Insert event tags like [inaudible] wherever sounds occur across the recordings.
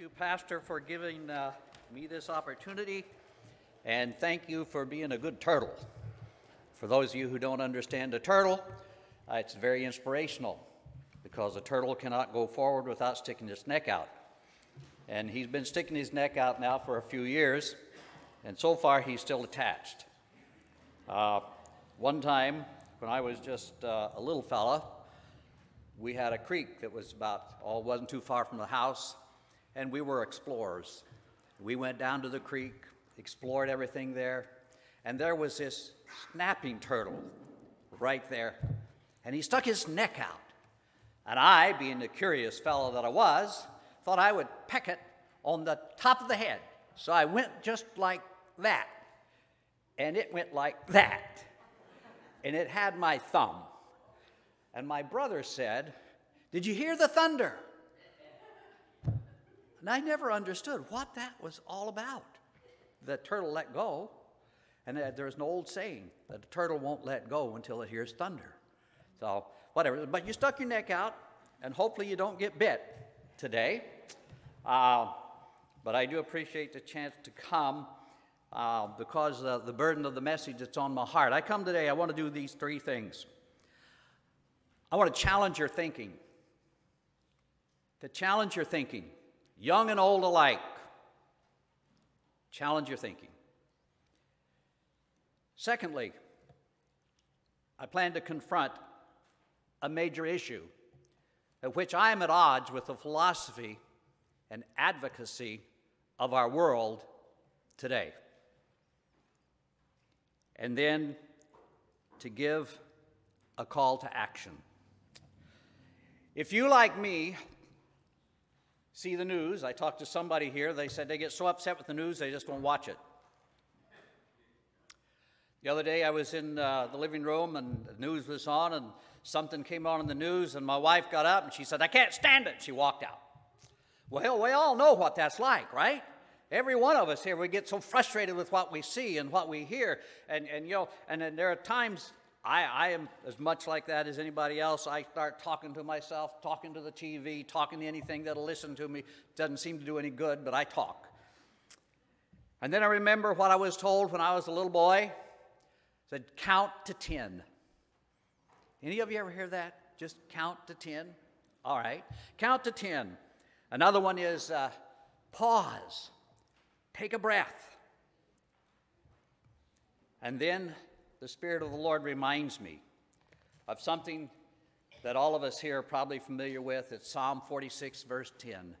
you, Pastor, for giving uh, me this opportunity, and thank you for being a good turtle. For those of you who don't understand a turtle, uh, it's very inspirational because a turtle cannot go forward without sticking its neck out. And he's been sticking his neck out now for a few years, and so far he's still attached. Uh, one time, when I was just uh, a little fella, we had a creek that was about, oh, wasn't too far from the house, and we were explorers. We went down to the creek, explored everything there, and there was this snapping turtle right there, and he stuck his neck out. And I, being the curious fellow that I was, thought I would peck it on the top of the head. So I went just like that, and it went like that, and it had my thumb. And my brother said, Did you hear the thunder? And I never understood what that was all about. The turtle let go, and there's an old saying that the turtle won't let go until it hears thunder. So, whatever. But you stuck your neck out, and hopefully you don't get bit today. Uh, but I do appreciate the chance to come uh, because uh, the burden of the message that's on my heart. I come today, I want to do these three things. I want to challenge your thinking. To challenge your thinking young and old alike. Challenge your thinking. Secondly, I plan to confront a major issue at which I am at odds with the philosophy and advocacy of our world today. And then to give a call to action. If you, like me, see the news. I talked to somebody here, they said they get so upset with the news they just won't watch it. The other day I was in uh, the living room and the news was on and something came on in the news and my wife got up and she said, I can't stand it. She walked out. Well, we all know what that's like, right? Every one of us here, we get so frustrated with what we see and what we hear. And, and you know, and, and there are times I, I am as much like that as anybody else. I start talking to myself, talking to the TV, talking to anything that'll listen to me. Doesn't seem to do any good, but I talk. And then I remember what I was told when I was a little boy. Said, count to 10. Any of you ever hear that? Just count to 10? All right. Count to 10. Another one is uh, pause, take a breath. And then the Spirit of the Lord reminds me of something that all of us here are probably familiar with. It's Psalm 46, verse 10.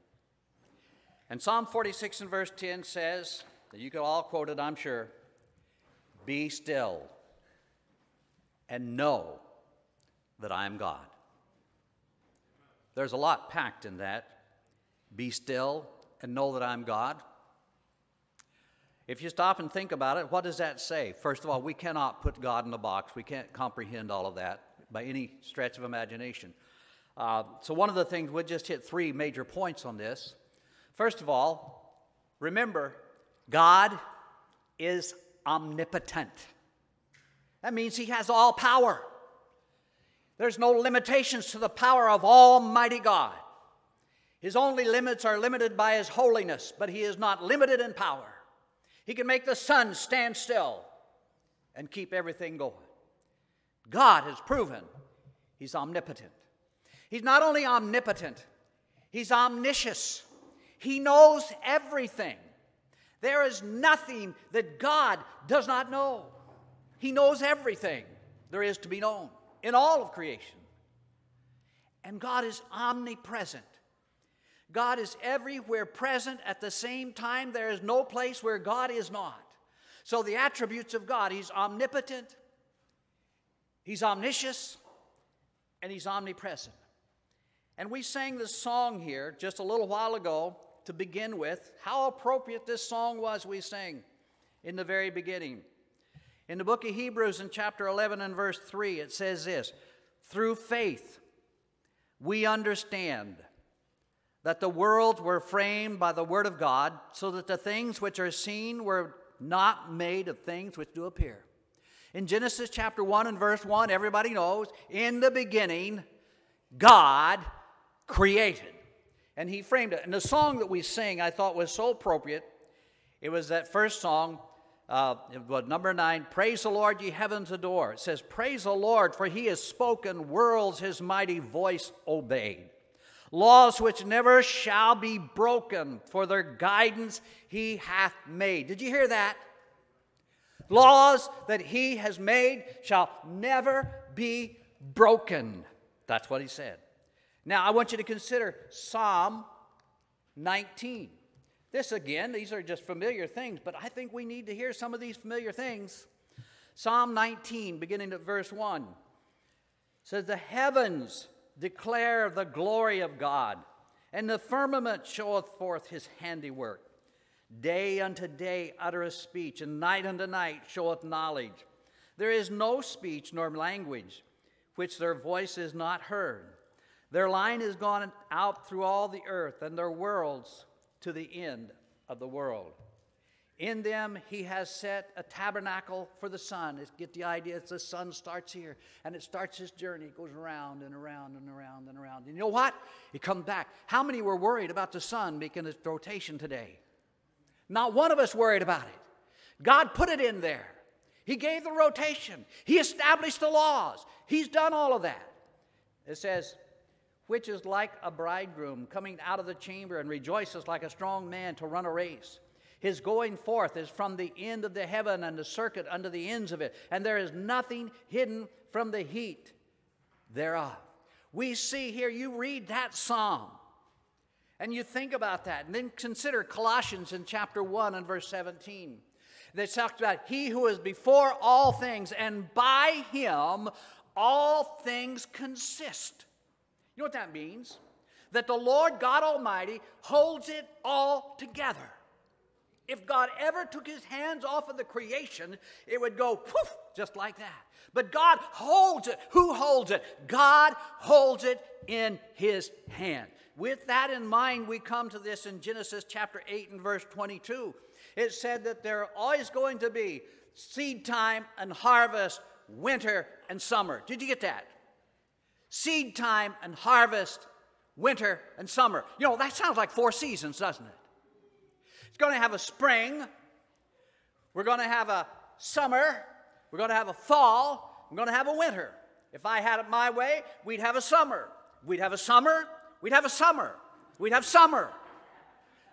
And Psalm 46 and verse 10 says, that you could all quote it, I'm sure, be still and know that I am God. There's a lot packed in that. Be still and know that I'm God. If you stop and think about it, what does that say? First of all, we cannot put God in a box. We can't comprehend all of that by any stretch of imagination. Uh, so, one of the things, we'll just hit three major points on this. First of all, remember, God is omnipotent. That means He has all power. There's no limitations to the power of Almighty God. His only limits are limited by His holiness, but He is not limited in power. He can make the sun stand still and keep everything going. God has proven He's omnipotent. He's not only omnipotent, He's omniscious. He knows everything. There is nothing that God does not know. He knows everything there is to be known in all of creation. And God is omnipresent. God is everywhere present at the same time. There is no place where God is not. So, the attributes of God He's omnipotent, He's omniscious, and He's omnipresent. And we sang this song here just a little while ago to begin with. How appropriate this song was, we sang in the very beginning. In the book of Hebrews, in chapter 11 and verse 3, it says this Through faith, we understand that the worlds were framed by the Word of God, so that the things which are seen were not made of things which do appear. In Genesis chapter 1 and verse 1, everybody knows, in the beginning, God created. And he framed it. And the song that we sing, I thought was so appropriate. It was that first song, uh, number nine, Praise the Lord, ye heavens adore. It says, Praise the Lord, for he has spoken, worlds his mighty voice obeyed. Laws which never shall be broken, for their guidance he hath made. Did you hear that? Laws that he has made shall never be broken. That's what he said. Now, I want you to consider Psalm 19. This again, these are just familiar things, but I think we need to hear some of these familiar things. Psalm 19, beginning at verse 1, says, The heavens declare the glory of God, and the firmament showeth forth his handiwork. Day unto day uttereth speech, and night unto night showeth knowledge. There is no speech nor language which their voice is not heard. Their line is gone out through all the earth, and their worlds to the end of the world. In them he has set a tabernacle for the sun. Get the idea, it's the sun starts here and it starts his journey. It goes around and around and around and around. And you know what? It comes back. How many were worried about the sun making its rotation today? Not one of us worried about it. God put it in there. He gave the rotation. He established the laws. He's done all of that. It says, which is like a bridegroom coming out of the chamber and rejoices like a strong man to run a race. His going forth is from the end of the heaven and the circuit unto the ends of it, and there is nothing hidden from the heat thereof. We see here, you read that psalm and you think about that, and then consider Colossians in chapter 1 and verse 17 that talks about he who is before all things, and by him all things consist. You know what that means? That the Lord God Almighty holds it all together. If God ever took his hands off of the creation, it would go poof, just like that. But God holds it. Who holds it? God holds it in his hand. With that in mind, we come to this in Genesis chapter 8 and verse 22. It said that there are always going to be seed time and harvest, winter and summer. Did you get that? seed time and harvest, winter and summer. You know, that sounds like four seasons, doesn't it? It's going to have a spring, we're going to have a summer, we're going to have a fall, we're going to have a winter. If I had it my way, we'd have a summer. We'd have a summer, we'd have a summer, we'd have summer.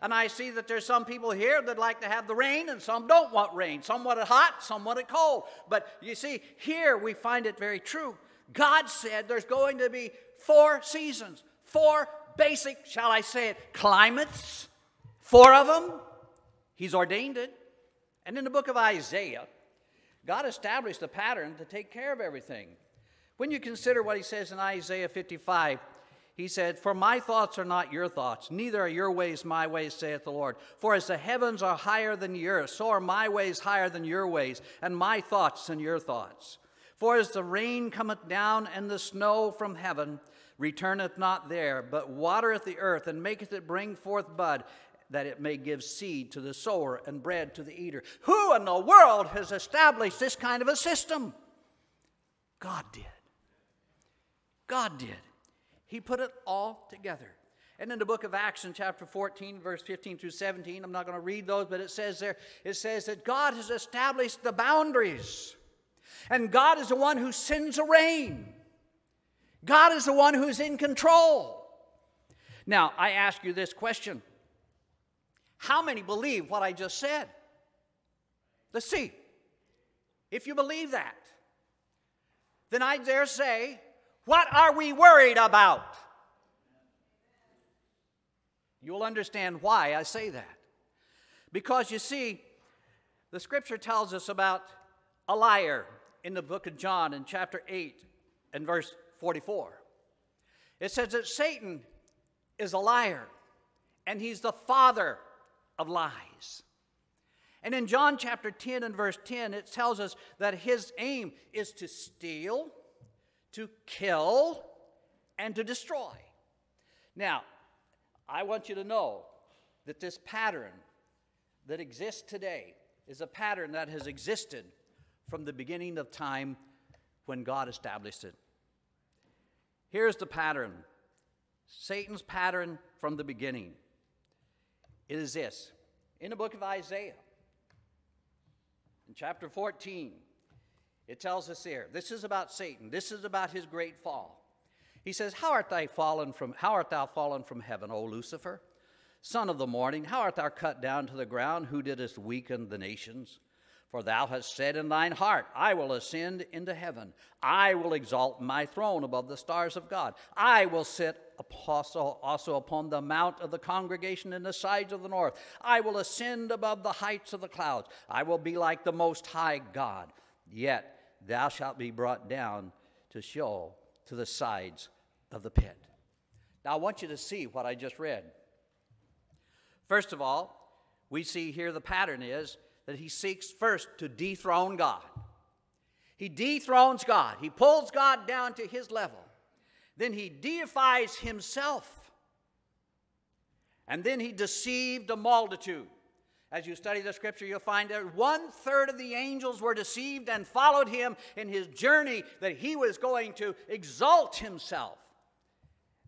And I see that there's some people here that like to have the rain and some don't want rain. Some want it hot, some want it cold. But you see, here we find it very true. God said there's going to be four seasons, four basic, shall I say it, climates, four of them. He's ordained it. And in the book of Isaiah, God established a pattern to take care of everything. When you consider what he says in Isaiah 55, he said, For my thoughts are not your thoughts, neither are your ways my ways, saith the Lord. For as the heavens are higher than the earth, so are my ways higher than your ways, and my thoughts than your thoughts. For as the rain cometh down and the snow from heaven, returneth not there, but watereth the earth and maketh it bring forth bud, that it may give seed to the sower and bread to the eater. Who in the world has established this kind of a system? God did. God did. He put it all together. And in the book of Acts, in chapter 14, verse 15 through 17, I'm not going to read those, but it says there, it says that God has established the boundaries and God is the one who sends a rain. God is the one who's in control. Now, I ask you this question How many believe what I just said? Let's see. If you believe that, then I dare say, what are we worried about? You'll understand why I say that. Because you see, the scripture tells us about a liar in the book of John in chapter 8 and verse 44. It says that Satan is a liar and he's the father of lies. And in John chapter 10 and verse 10, it tells us that his aim is to steal, to kill, and to destroy. Now, I want you to know that this pattern that exists today is a pattern that has existed from the beginning of time when God established it. Here's the pattern Satan's pattern from the beginning. It is this in the book of Isaiah, in chapter 14, it tells us here this is about Satan, this is about his great fall. He says, How art thou fallen from how art thou fallen from heaven, O Lucifer? Son of the morning, how art thou cut down to the ground, who didst weaken the nations? For thou hast said in thine heart, I will ascend into heaven. I will exalt my throne above the stars of God. I will sit also, upon the mount of the congregation in the sides of the north. I will ascend above the heights of the clouds. I will be like the Most High God. Yet thou shalt be brought down to Sheol, to the sides of the pit. Now I want you to see what I just read. First of all, we see here the pattern is that he seeks first to dethrone God. He dethrones God, he pulls God down to his level. Then he deifies himself. And then he deceived a multitude. As you study the scripture, you'll find that one third of the angels were deceived and followed him in his journey that he was going to exalt himself.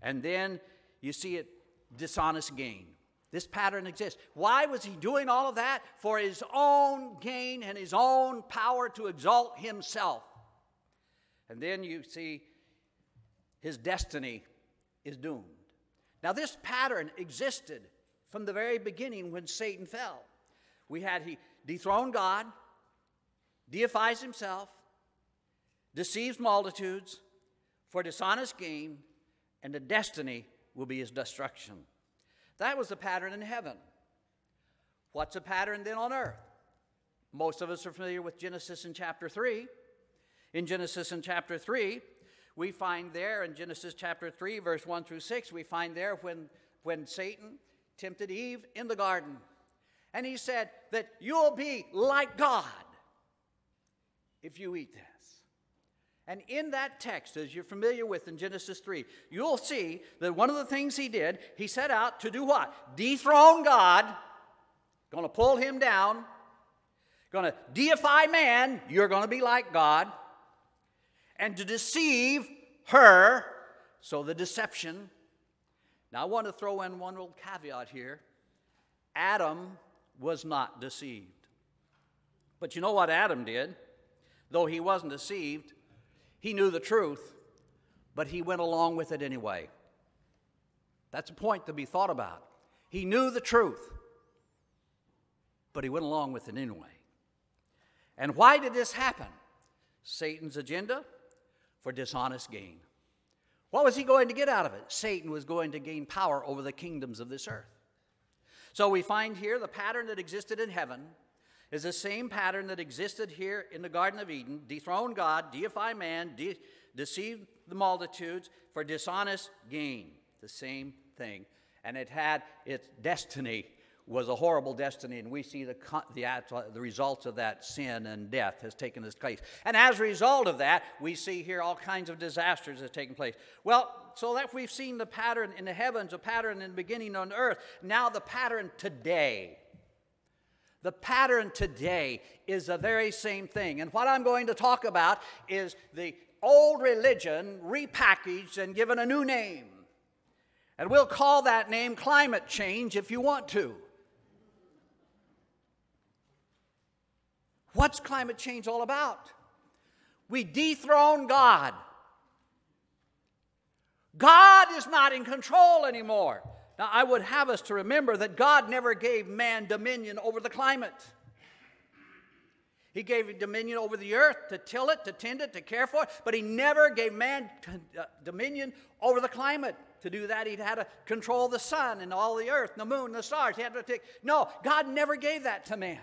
And then you see it dishonest gain. This pattern exists. Why was he doing all of that? For his own gain and his own power to exalt himself. And then you see his destiny is doomed. Now, this pattern existed from the very beginning when Satan fell. We had he dethroned God, deifies himself, deceives multitudes for dishonest gain, and the destiny will be his destruction. That was the pattern in heaven. What's a pattern then on earth? Most of us are familiar with Genesis in chapter 3. In Genesis in chapter 3, we find there in Genesis chapter 3, verse 1 through 6, we find there when, when Satan tempted Eve in the garden. And he said that you'll be like God if you eat this. And in that text, as you're familiar with in Genesis 3, you'll see that one of the things he did, he set out to do what? Dethrone God, to pull him down, to deify man, you're to be like God, and to deceive her, so the deception. Now, I want to throw in one little caveat here Adam was not deceived. But you know what Adam did? Though he wasn't deceived, he knew the truth, but he went along with it anyway. That's a point to be thought about. He knew the truth, but he went along with it anyway. And why did this happen? Satan's agenda for dishonest gain. What was he going to get out of it? Satan was going to gain power over the kingdoms of this earth. So we find here the pattern that existed in heaven is the same pattern that existed here in the Garden of Eden dethrone God, deify man, de- deceive the multitudes for dishonest gain. The same thing. And it had its destiny was a horrible destiny, and we see the, the, the results of that sin and death has taken its place. And as a result of that, we see here all kinds of disasters have taken place. Well, so that we've seen the pattern in the heavens, a pattern in the beginning on earth, now the pattern today the pattern today is the very same thing. And what I'm going to talk about is the old religion repackaged and given a new name. And we'll call that name climate change if you want to. What's climate change all about? We dethrone God. God is not in control anymore. Now, I would have us to remember that God never gave man dominion over the climate. He gave dominion over the earth to till it, to tend it, to care for it, but he never gave man uh, dominion over the climate. To do that, he'd had to control the sun and all the earth, the moon, the stars. He had to take. No, God never gave that to man.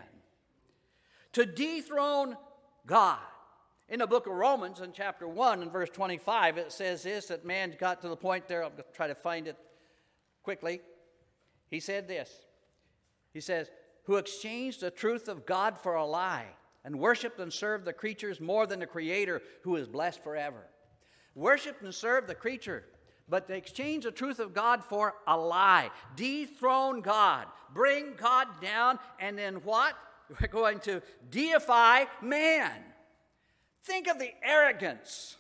To dethrone God. In the book of Romans, in chapter 1 and verse 25, it says this that man got to the point there, I'll try to find it quickly. He said this He says, Who exchanged the truth of God for a lie and worshiped and served the creatures more than the Creator who is blessed forever. Worshiped and served the creature, but they exchanged the truth of God for a lie. Dethrone God, bring God down, and then what? [laughs] We're going to deify man. Think of the arrogance.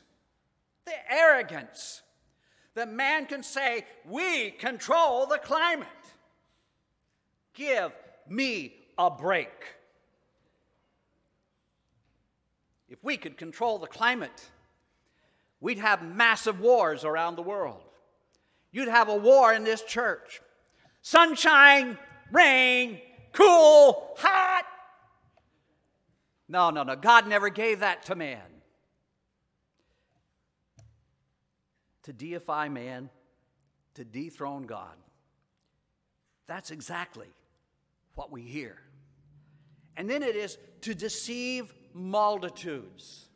The arrogance that man can say, We control the climate. Give me a break. If we could control the climate, we'd have massive wars around the world. You'd have a war in this church. Sunshine, rain, cool, hot. No, no, no. God never gave that to man. To deify man, to dethrone God. That's exactly what we hear. And then it is to deceive multitudes.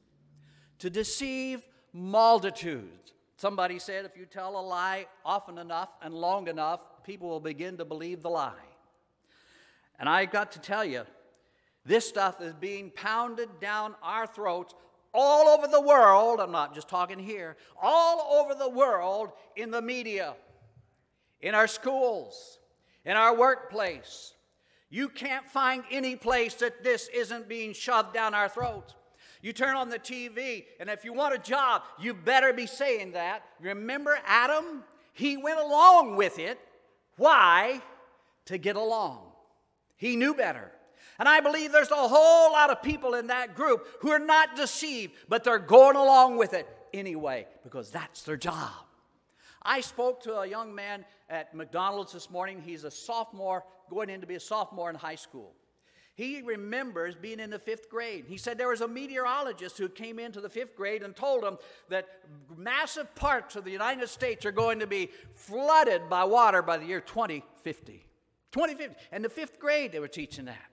To deceive multitudes. Somebody said if you tell a lie often enough and long enough, people will begin to believe the lie. And I've got to tell you, this stuff is being pounded down our throats all over the world. I'm not just talking here, all over the world in the media, in our schools, in our workplace. You can't find any place that this isn't being shoved down our throats. You turn on the TV, and if you want a job, you better be saying that. Remember Adam? He went along with it. Why? To get along. He knew better. And I believe there's a whole lot of people in that group who are not deceived, but they're going along with it anyway because that's their job. I spoke to a young man at McDonald's this morning. He's a sophomore, going in to be a sophomore in high school. He remembers being in the fifth grade. He said there was a meteorologist who came into the fifth grade and told him that massive parts of the United States are going to be flooded by water by the year 2050. 2050. And the fifth grade, they were teaching that.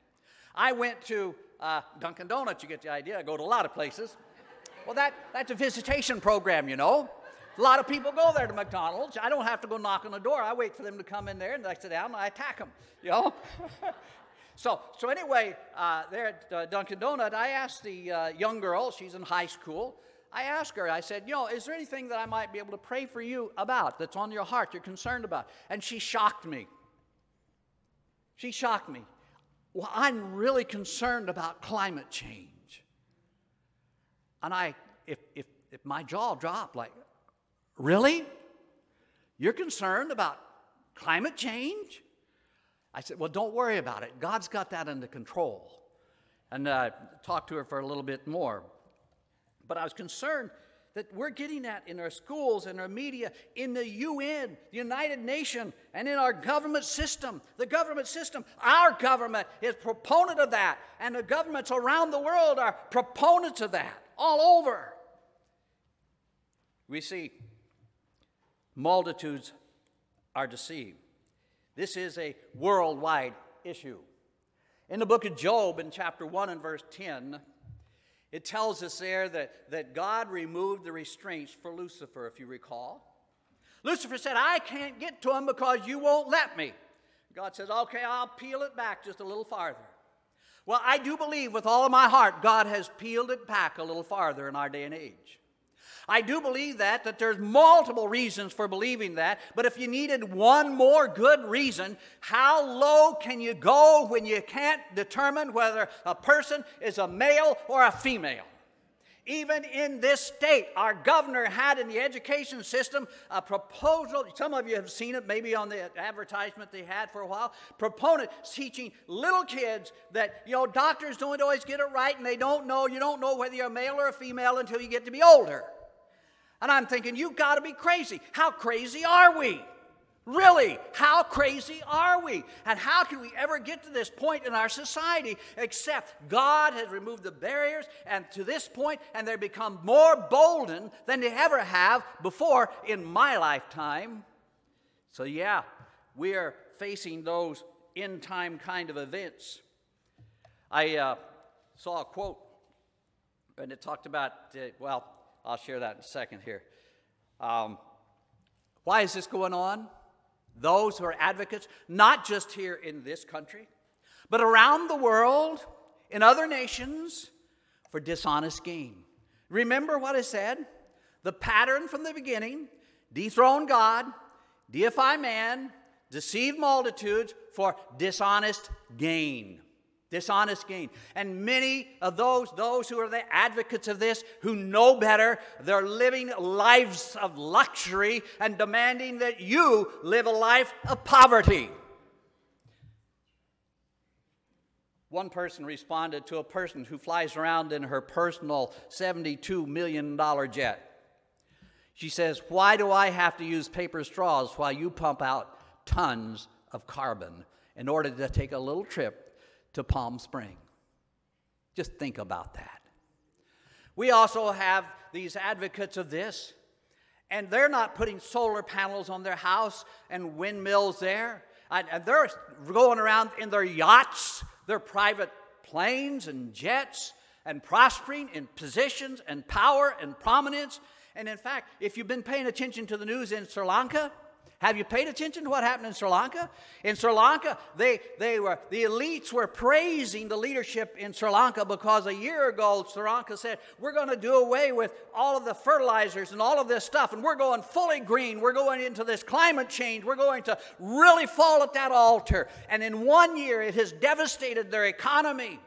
I went to uh, Dunkin' Donuts, you get the idea. I go to a lot of places. Well, that, that's a visitation program, you know. A lot of people go there to McDonald's. I don't have to go knock on the door. I wait for them to come in there and I sit down and I attack them, you know. [laughs] So, so anyway, uh, there at uh, Dunkin' Donut, I asked the uh, young girl, she's in high school, I asked her, I said, you know, is there anything that I might be able to pray for you about that's on your heart, you're concerned about? And she shocked me. She shocked me. Well, I'm really concerned about climate change. And I, if, if, if my jaw dropped, like, really? You're concerned about climate change? I said, Well, don't worry about it. God's got that under control. And uh, talked to her for a little bit more. But I was concerned that we're getting at in our schools, in our media, in the UN, the United Nations, and in our government system. The government system, our government is proponent of that, and the governments around the world are proponents of that all over. We see multitudes are deceived. This is a worldwide issue. In the book of Job, in chapter 1 and verse 10, it tells us there that, that God removed the restraints for Lucifer, if you recall. Lucifer said, I can't get to him because you won't let me. God says, Okay, I'll peel it back just a little farther. Well, I do believe with all of my heart God has peeled it back a little farther in our day and age. I do believe that, that there's multiple reasons for believing that, but if you needed one more good reason, how low can you go when you can't determine whether a person is a male or a female? Even in this state, our governor had in the education system a proposal. Some of you have seen it maybe on the advertisement they had for a while. Proponent teaching little kids that, you know, doctors don't always get it right and they don't know, you don't know whether you're a male or a female until you get to be older. And I'm thinking, you've got to be crazy. How crazy are we? Really, how crazy are we? And how can we ever get to this point in our society except God has removed the barriers and to this point, and they become more bolden than they ever have before in my lifetime? So, yeah, we are facing those end time kind of events. I uh, saw a quote, and it talked about, uh, well, I'll share that in a second here. Um, why is this going on? Those who are advocates, not just here in this country, but around the world, in other nations, for dishonest gain. Remember what I said? The pattern from the beginning dethrone God, deify man, deceive multitudes for dishonest gain. Dishonest gain. And many of those, those who are the advocates of this, who know better, they're living lives of luxury and demanding that you live a life of poverty. One person responded to a person who flies around in her personal $72 million jet. She says, Why do I have to use paper straws while you pump out tons of carbon in order to take a little trip to Palm Spring? Just think about that. We also have these advocates of this, and they're not putting solar panels on their house and windmills there. And they're going around in their yachts their private planes and jets and prospering in positions and power and prominence. And in fact, if you've been paying attention to the news in Sri Lanka, have you paid attention to what happened in Sri Lanka? In Sri Lanka, they, they were, the elites were praising the leadership in Sri Lanka because a year ago, Sri Lanka said, We're going to do away with all of the fertilizers and all of this stuff, and we're going fully green. We're going into this climate change. We're going to really fall at that altar. And in one year, it has devastated their economy.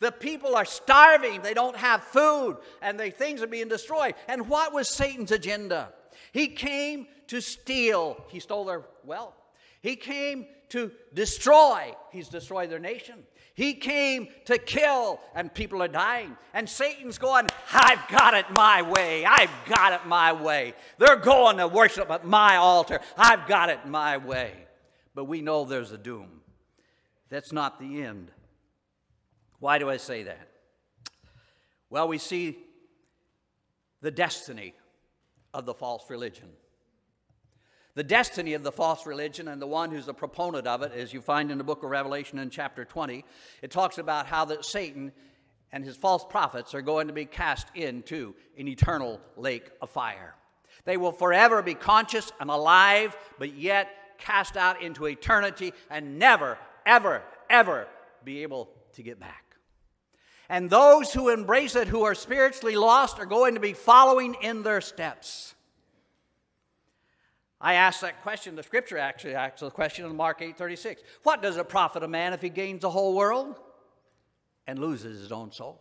The people are starving, they don't have food, and the things are being destroyed. And what was Satan's agenda? He came to steal, he stole their wealth. He came to destroy, he's destroyed their nation. He came to kill, and people are dying. And Satan's going, I've got it my way. I've got it my way. They're going to worship at my altar. I've got it my way. But we know there's a doom. That's not the end. Why do I say that? Well, we see the destiny of the false religion. The destiny of the false religion and the one who's the proponent of it, as you find in the book of Revelation in chapter 20, it talks about how that Satan and his false prophets are going to be cast into an eternal lake of fire. They will forever be conscious and alive, but yet cast out into eternity and never, ever, ever be able to get back. And those who embrace it, who are spiritually lost, are going to be following in their steps. I asked that question. The scripture actually asks the question in Mark 8:36. What does it profit a man if he gains the whole world and loses his own soul?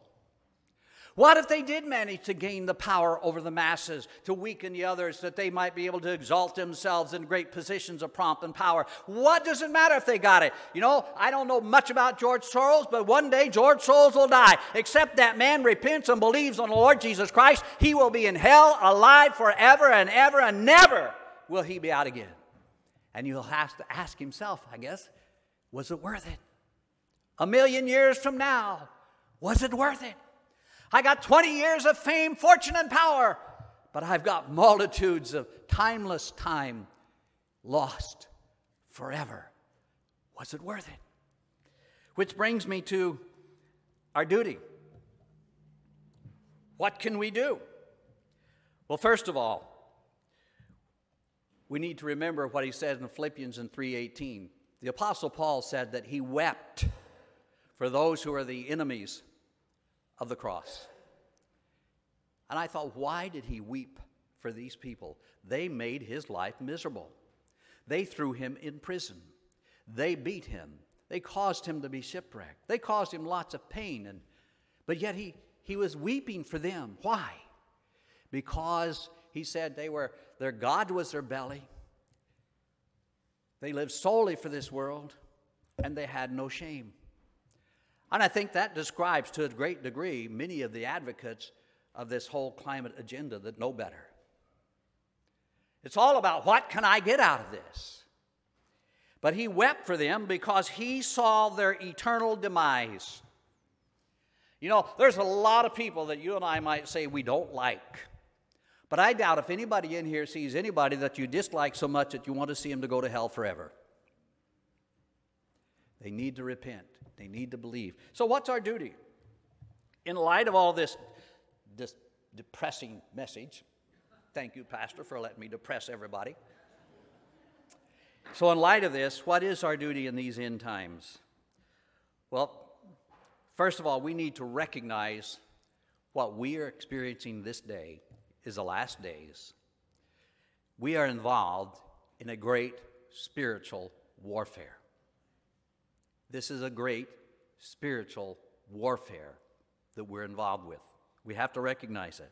What if they did manage to gain the power over the masses, to weaken the others, that they might be able to exalt themselves in great positions of pomp and power? What does it matter if they got it? You know, I don't know much about George Soros, but one day George Soros will die. Except that man repents and believes on the Lord Jesus Christ, he will be in hell alive forever and ever and never will he be out again? And you'll have to ask himself, I guess, was it worth it? A million years from now, was it worth it? I got 20 years of fame, fortune, and power, but I've got multitudes of timeless time lost forever. Was it worth it? Which brings me to our duty. What can we do? Well, first of all, we need to remember what he said in Philippians in 3:18. The apostle Paul said that he wept for those who are the enemies of the cross. And I thought, why did he weep for these people? They made his life miserable. They threw him in prison. They beat him. They caused him to be shipwrecked. They caused him lots of pain. And, but yet he, he was weeping for them. Why? Because he said they were, their God was their belly. They lived solely for this world, and they had no shame. And I think that describes to a great degree many of the advocates of this whole climate agenda that know better. It's all about what can I get out of this? But he wept for them because he saw their eternal demise. You know, there's a lot of people that you and I might say we don't like. But I doubt if anybody in here sees anybody that you dislike so much that you want to see him to go to hell forever. They need to repent. They need to believe. So, what's our duty? In light of all this, this depressing message, thank you, Pastor, for letting me depress everybody. So, in light of this, what is our duty in these end times? Well, first of all, we need to recognize what we are experiencing this day is the last days, we are involved in a great spiritual warfare. This is a great spiritual warfare that we're involved with. We have to recognize it.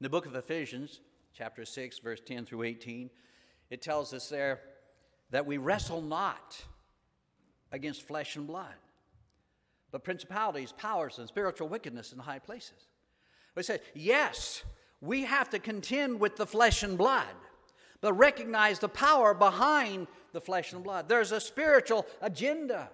In the book of Ephesians, chapter 6, verse 10 through 18, it tells us there that we wrestle not against flesh and blood, but principalities, powers, and spiritual wickedness in high places. We say, yes, we have to contend with the flesh and blood, but recognize the power behind the flesh and blood. There's a spiritual agenda,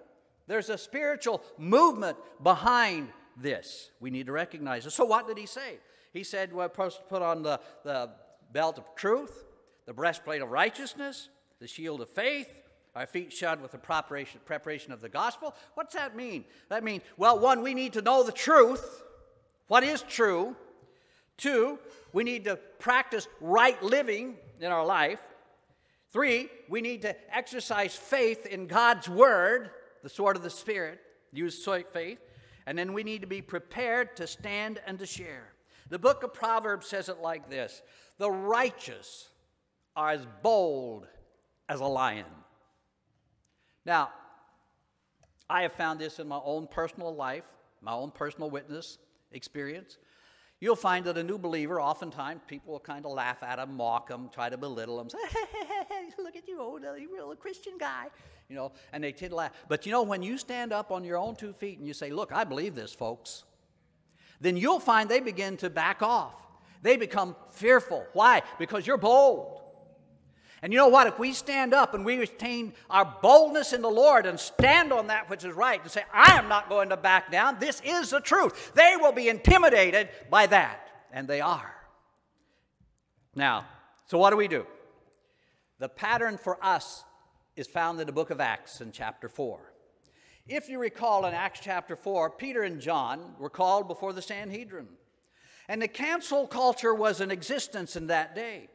there's a spiritual movement behind this. We need to recognize it. So, what did he say? He said, well, put on the, the belt of truth, the breastplate of righteousness, the shield of faith, our feet shod with the preparation, preparation of the gospel. What's that mean? That means, well, one, we need to know the truth, what is true. Two, we need to practice right living in our life. Three, we need to exercise faith in God's word, the sword of the Spirit, use faith. And then we need to be prepared to stand and to share. The book of Proverbs says it like this The righteous are as bold as a lion. Now, I have found this in my own personal life, my own personal witness experience. You'll find that a new believer, oftentimes, people will kind of laugh at him, mock him, try to belittle him, say, look at you, old, uh, you real Christian guy, you know, and they tend to laugh. But you know, when you stand up on your own two feet and you say, look, I believe this, folks, then you'll find they begin to back off. They become fearful. Why? Because you're bold. And you know what? If we stand up and we retain our boldness in the Lord and stand on that which is right and say, I am not going to back down, this is the truth, they will be intimidated by that. And they are. Now, so what do we do? The pattern for us is found in the book of Acts in chapter 4. If you recall in Acts chapter 4, Peter and John were called before the Sanhedrin. And the cancel culture was in existence in that day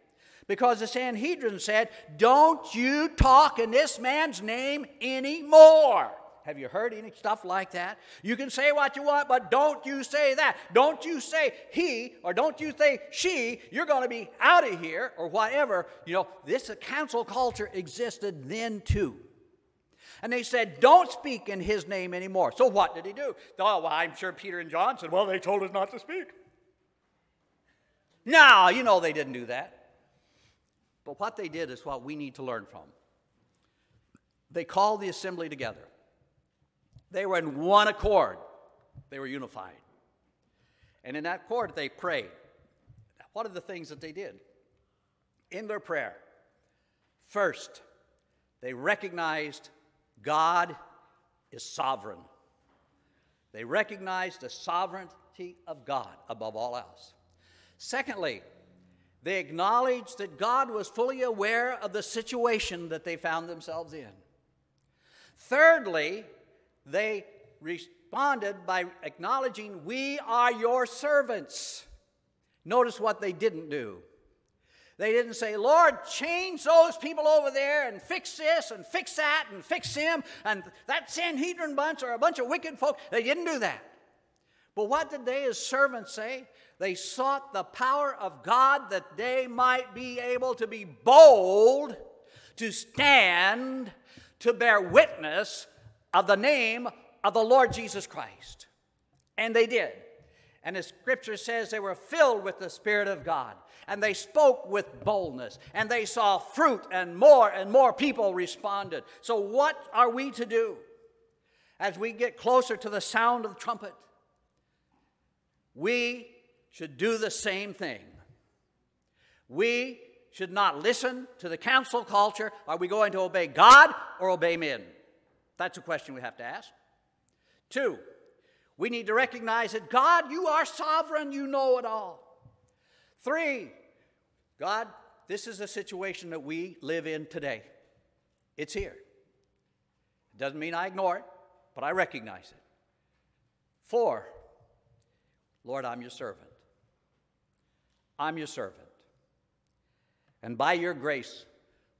because the Sanhedrin said, Don't you talk in this man's name anymore. Have you heard any stuff like that? You can say what you want, but don't you say that. Don't you say he or don't you say she, you're going to be out of here or whatever. You know, this council culture existed then too. And they said, Don't speak in his name anymore. So what did he do? Oh, well, I'm sure Peter and John said, Well, they told us not to speak. No, you know they didn't do that. But what they did is what we need to learn from. They called the assembly together. They were in one accord. They were unified. And in that accord, they prayed. What are the things that they did? In their prayer, first, they recognized God is sovereign. They recognized the sovereignty of God above all else. Secondly, they acknowledged that God was fully aware of the situation that they found themselves in. Thirdly, they responded by acknowledging, We are your servants. Notice what they didn't do. They didn't say, Lord, change those people over there and fix this and fix that and fix him and that Sanhedrin bunch or a bunch of wicked folk. They didn't do that. But what did they as servants say? They sought the power of God that they might be able to be bold, to stand, to bear witness of the name of the Lord Jesus Christ. And they did. And the scripture says they were filled with the Spirit of God. And they spoke with boldness. And they saw fruit, and more and more people responded. So, what are we to do as we get closer to the sound of the trumpet? We should do the same thing. We should not listen to the council culture. Are we going to obey God or obey men? That's a question we have to ask. Two, we need to recognize that God, you are sovereign, you know it all. Three, God, this is a situation that we live in today. It's here. It doesn't mean I ignore it, but I recognize it. Four, Lord, I'm your servant. I'm your servant. And by your grace,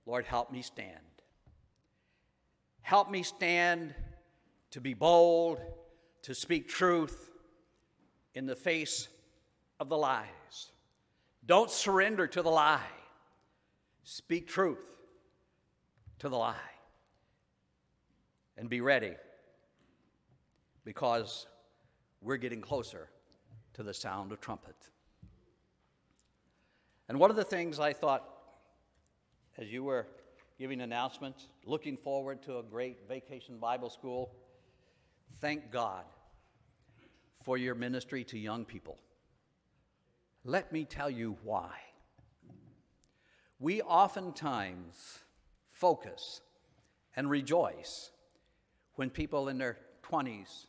Lord, help me stand. Help me stand to be bold, to speak truth in the face of the lies. Don't surrender to the lie. Speak truth to the lie. And be ready because we're getting closer to the sound of trumpet. And one of the things I thought as you were giving announcements, looking forward to a great vacation Bible school, thank God for your ministry to young people. Let me tell you why. We oftentimes focus and rejoice when people in their 20s,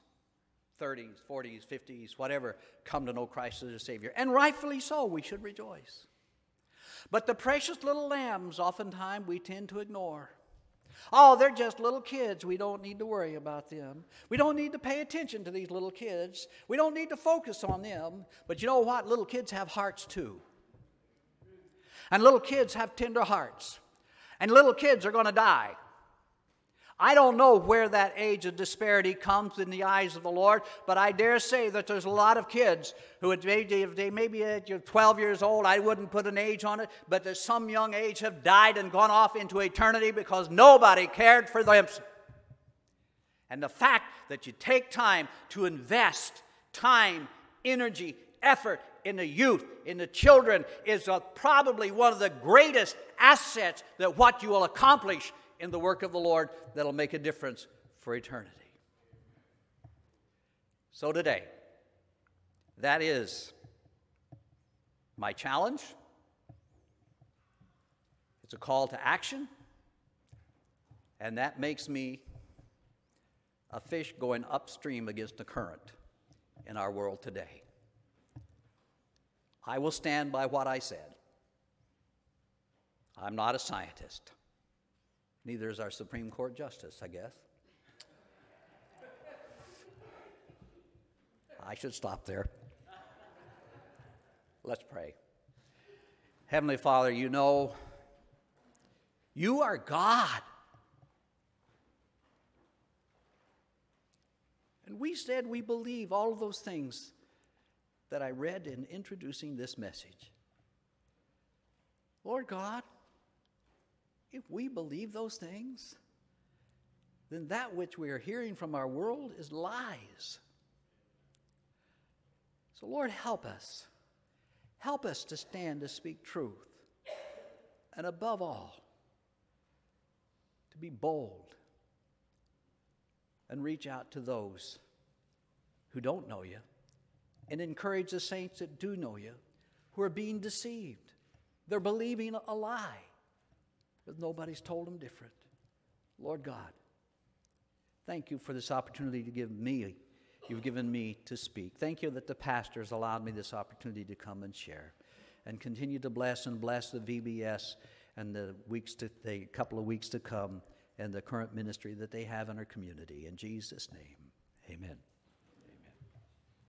30s, 40s, 50s, whatever, come to know Christ as a Savior. And rightfully so, we should rejoice. But the precious little lambs, oftentimes, we tend to ignore. Oh, they're just little kids. We don't need to worry about them. We don't need to pay attention to these little kids. We don't need to focus on them. But you know what? Little kids have hearts too. And little kids have tender hearts. And little kids are going to die. I don't know where that age of disparity comes in the eyes of the Lord, but I dare say that there's a lot of kids who, if they may be uh, at 12 years old, I wouldn't put an age on it, but at some young age have died and gone off into eternity because nobody cared for them. And the fact that you take time to invest time, energy, effort in the youth, in the children, is a, probably one of the greatest assets that what you will accomplish in the work of the Lord that'll make a difference for eternity. So today, that is my challenge. It's a call to action, and that makes me a fish going upstream against the current in our world today. I will stand by what I said. I'm not a scientist. Neither is our Supreme Court justice, I guess. I should stop there. Let's pray. Heavenly Father, you know you are God. And we said we believe all of those things that I read in introducing this message. Lord God, if we believe those things, then that which we are hearing from our world is lies. So, Lord, help us. Help us to stand to speak truth. And above all, to be bold and reach out to those who don't know you and encourage the saints that do know you who are being deceived. They're believing a lie because nobody's told them different. Lord God, thank you for this opportunity to give me, you've given me to speak. Thank you that the pastors allowed me this opportunity to come and share. And continue to bless and bless the VBS and the weeks to the couple of weeks to come and the current ministry that they have in our community. In Jesus' name, amen.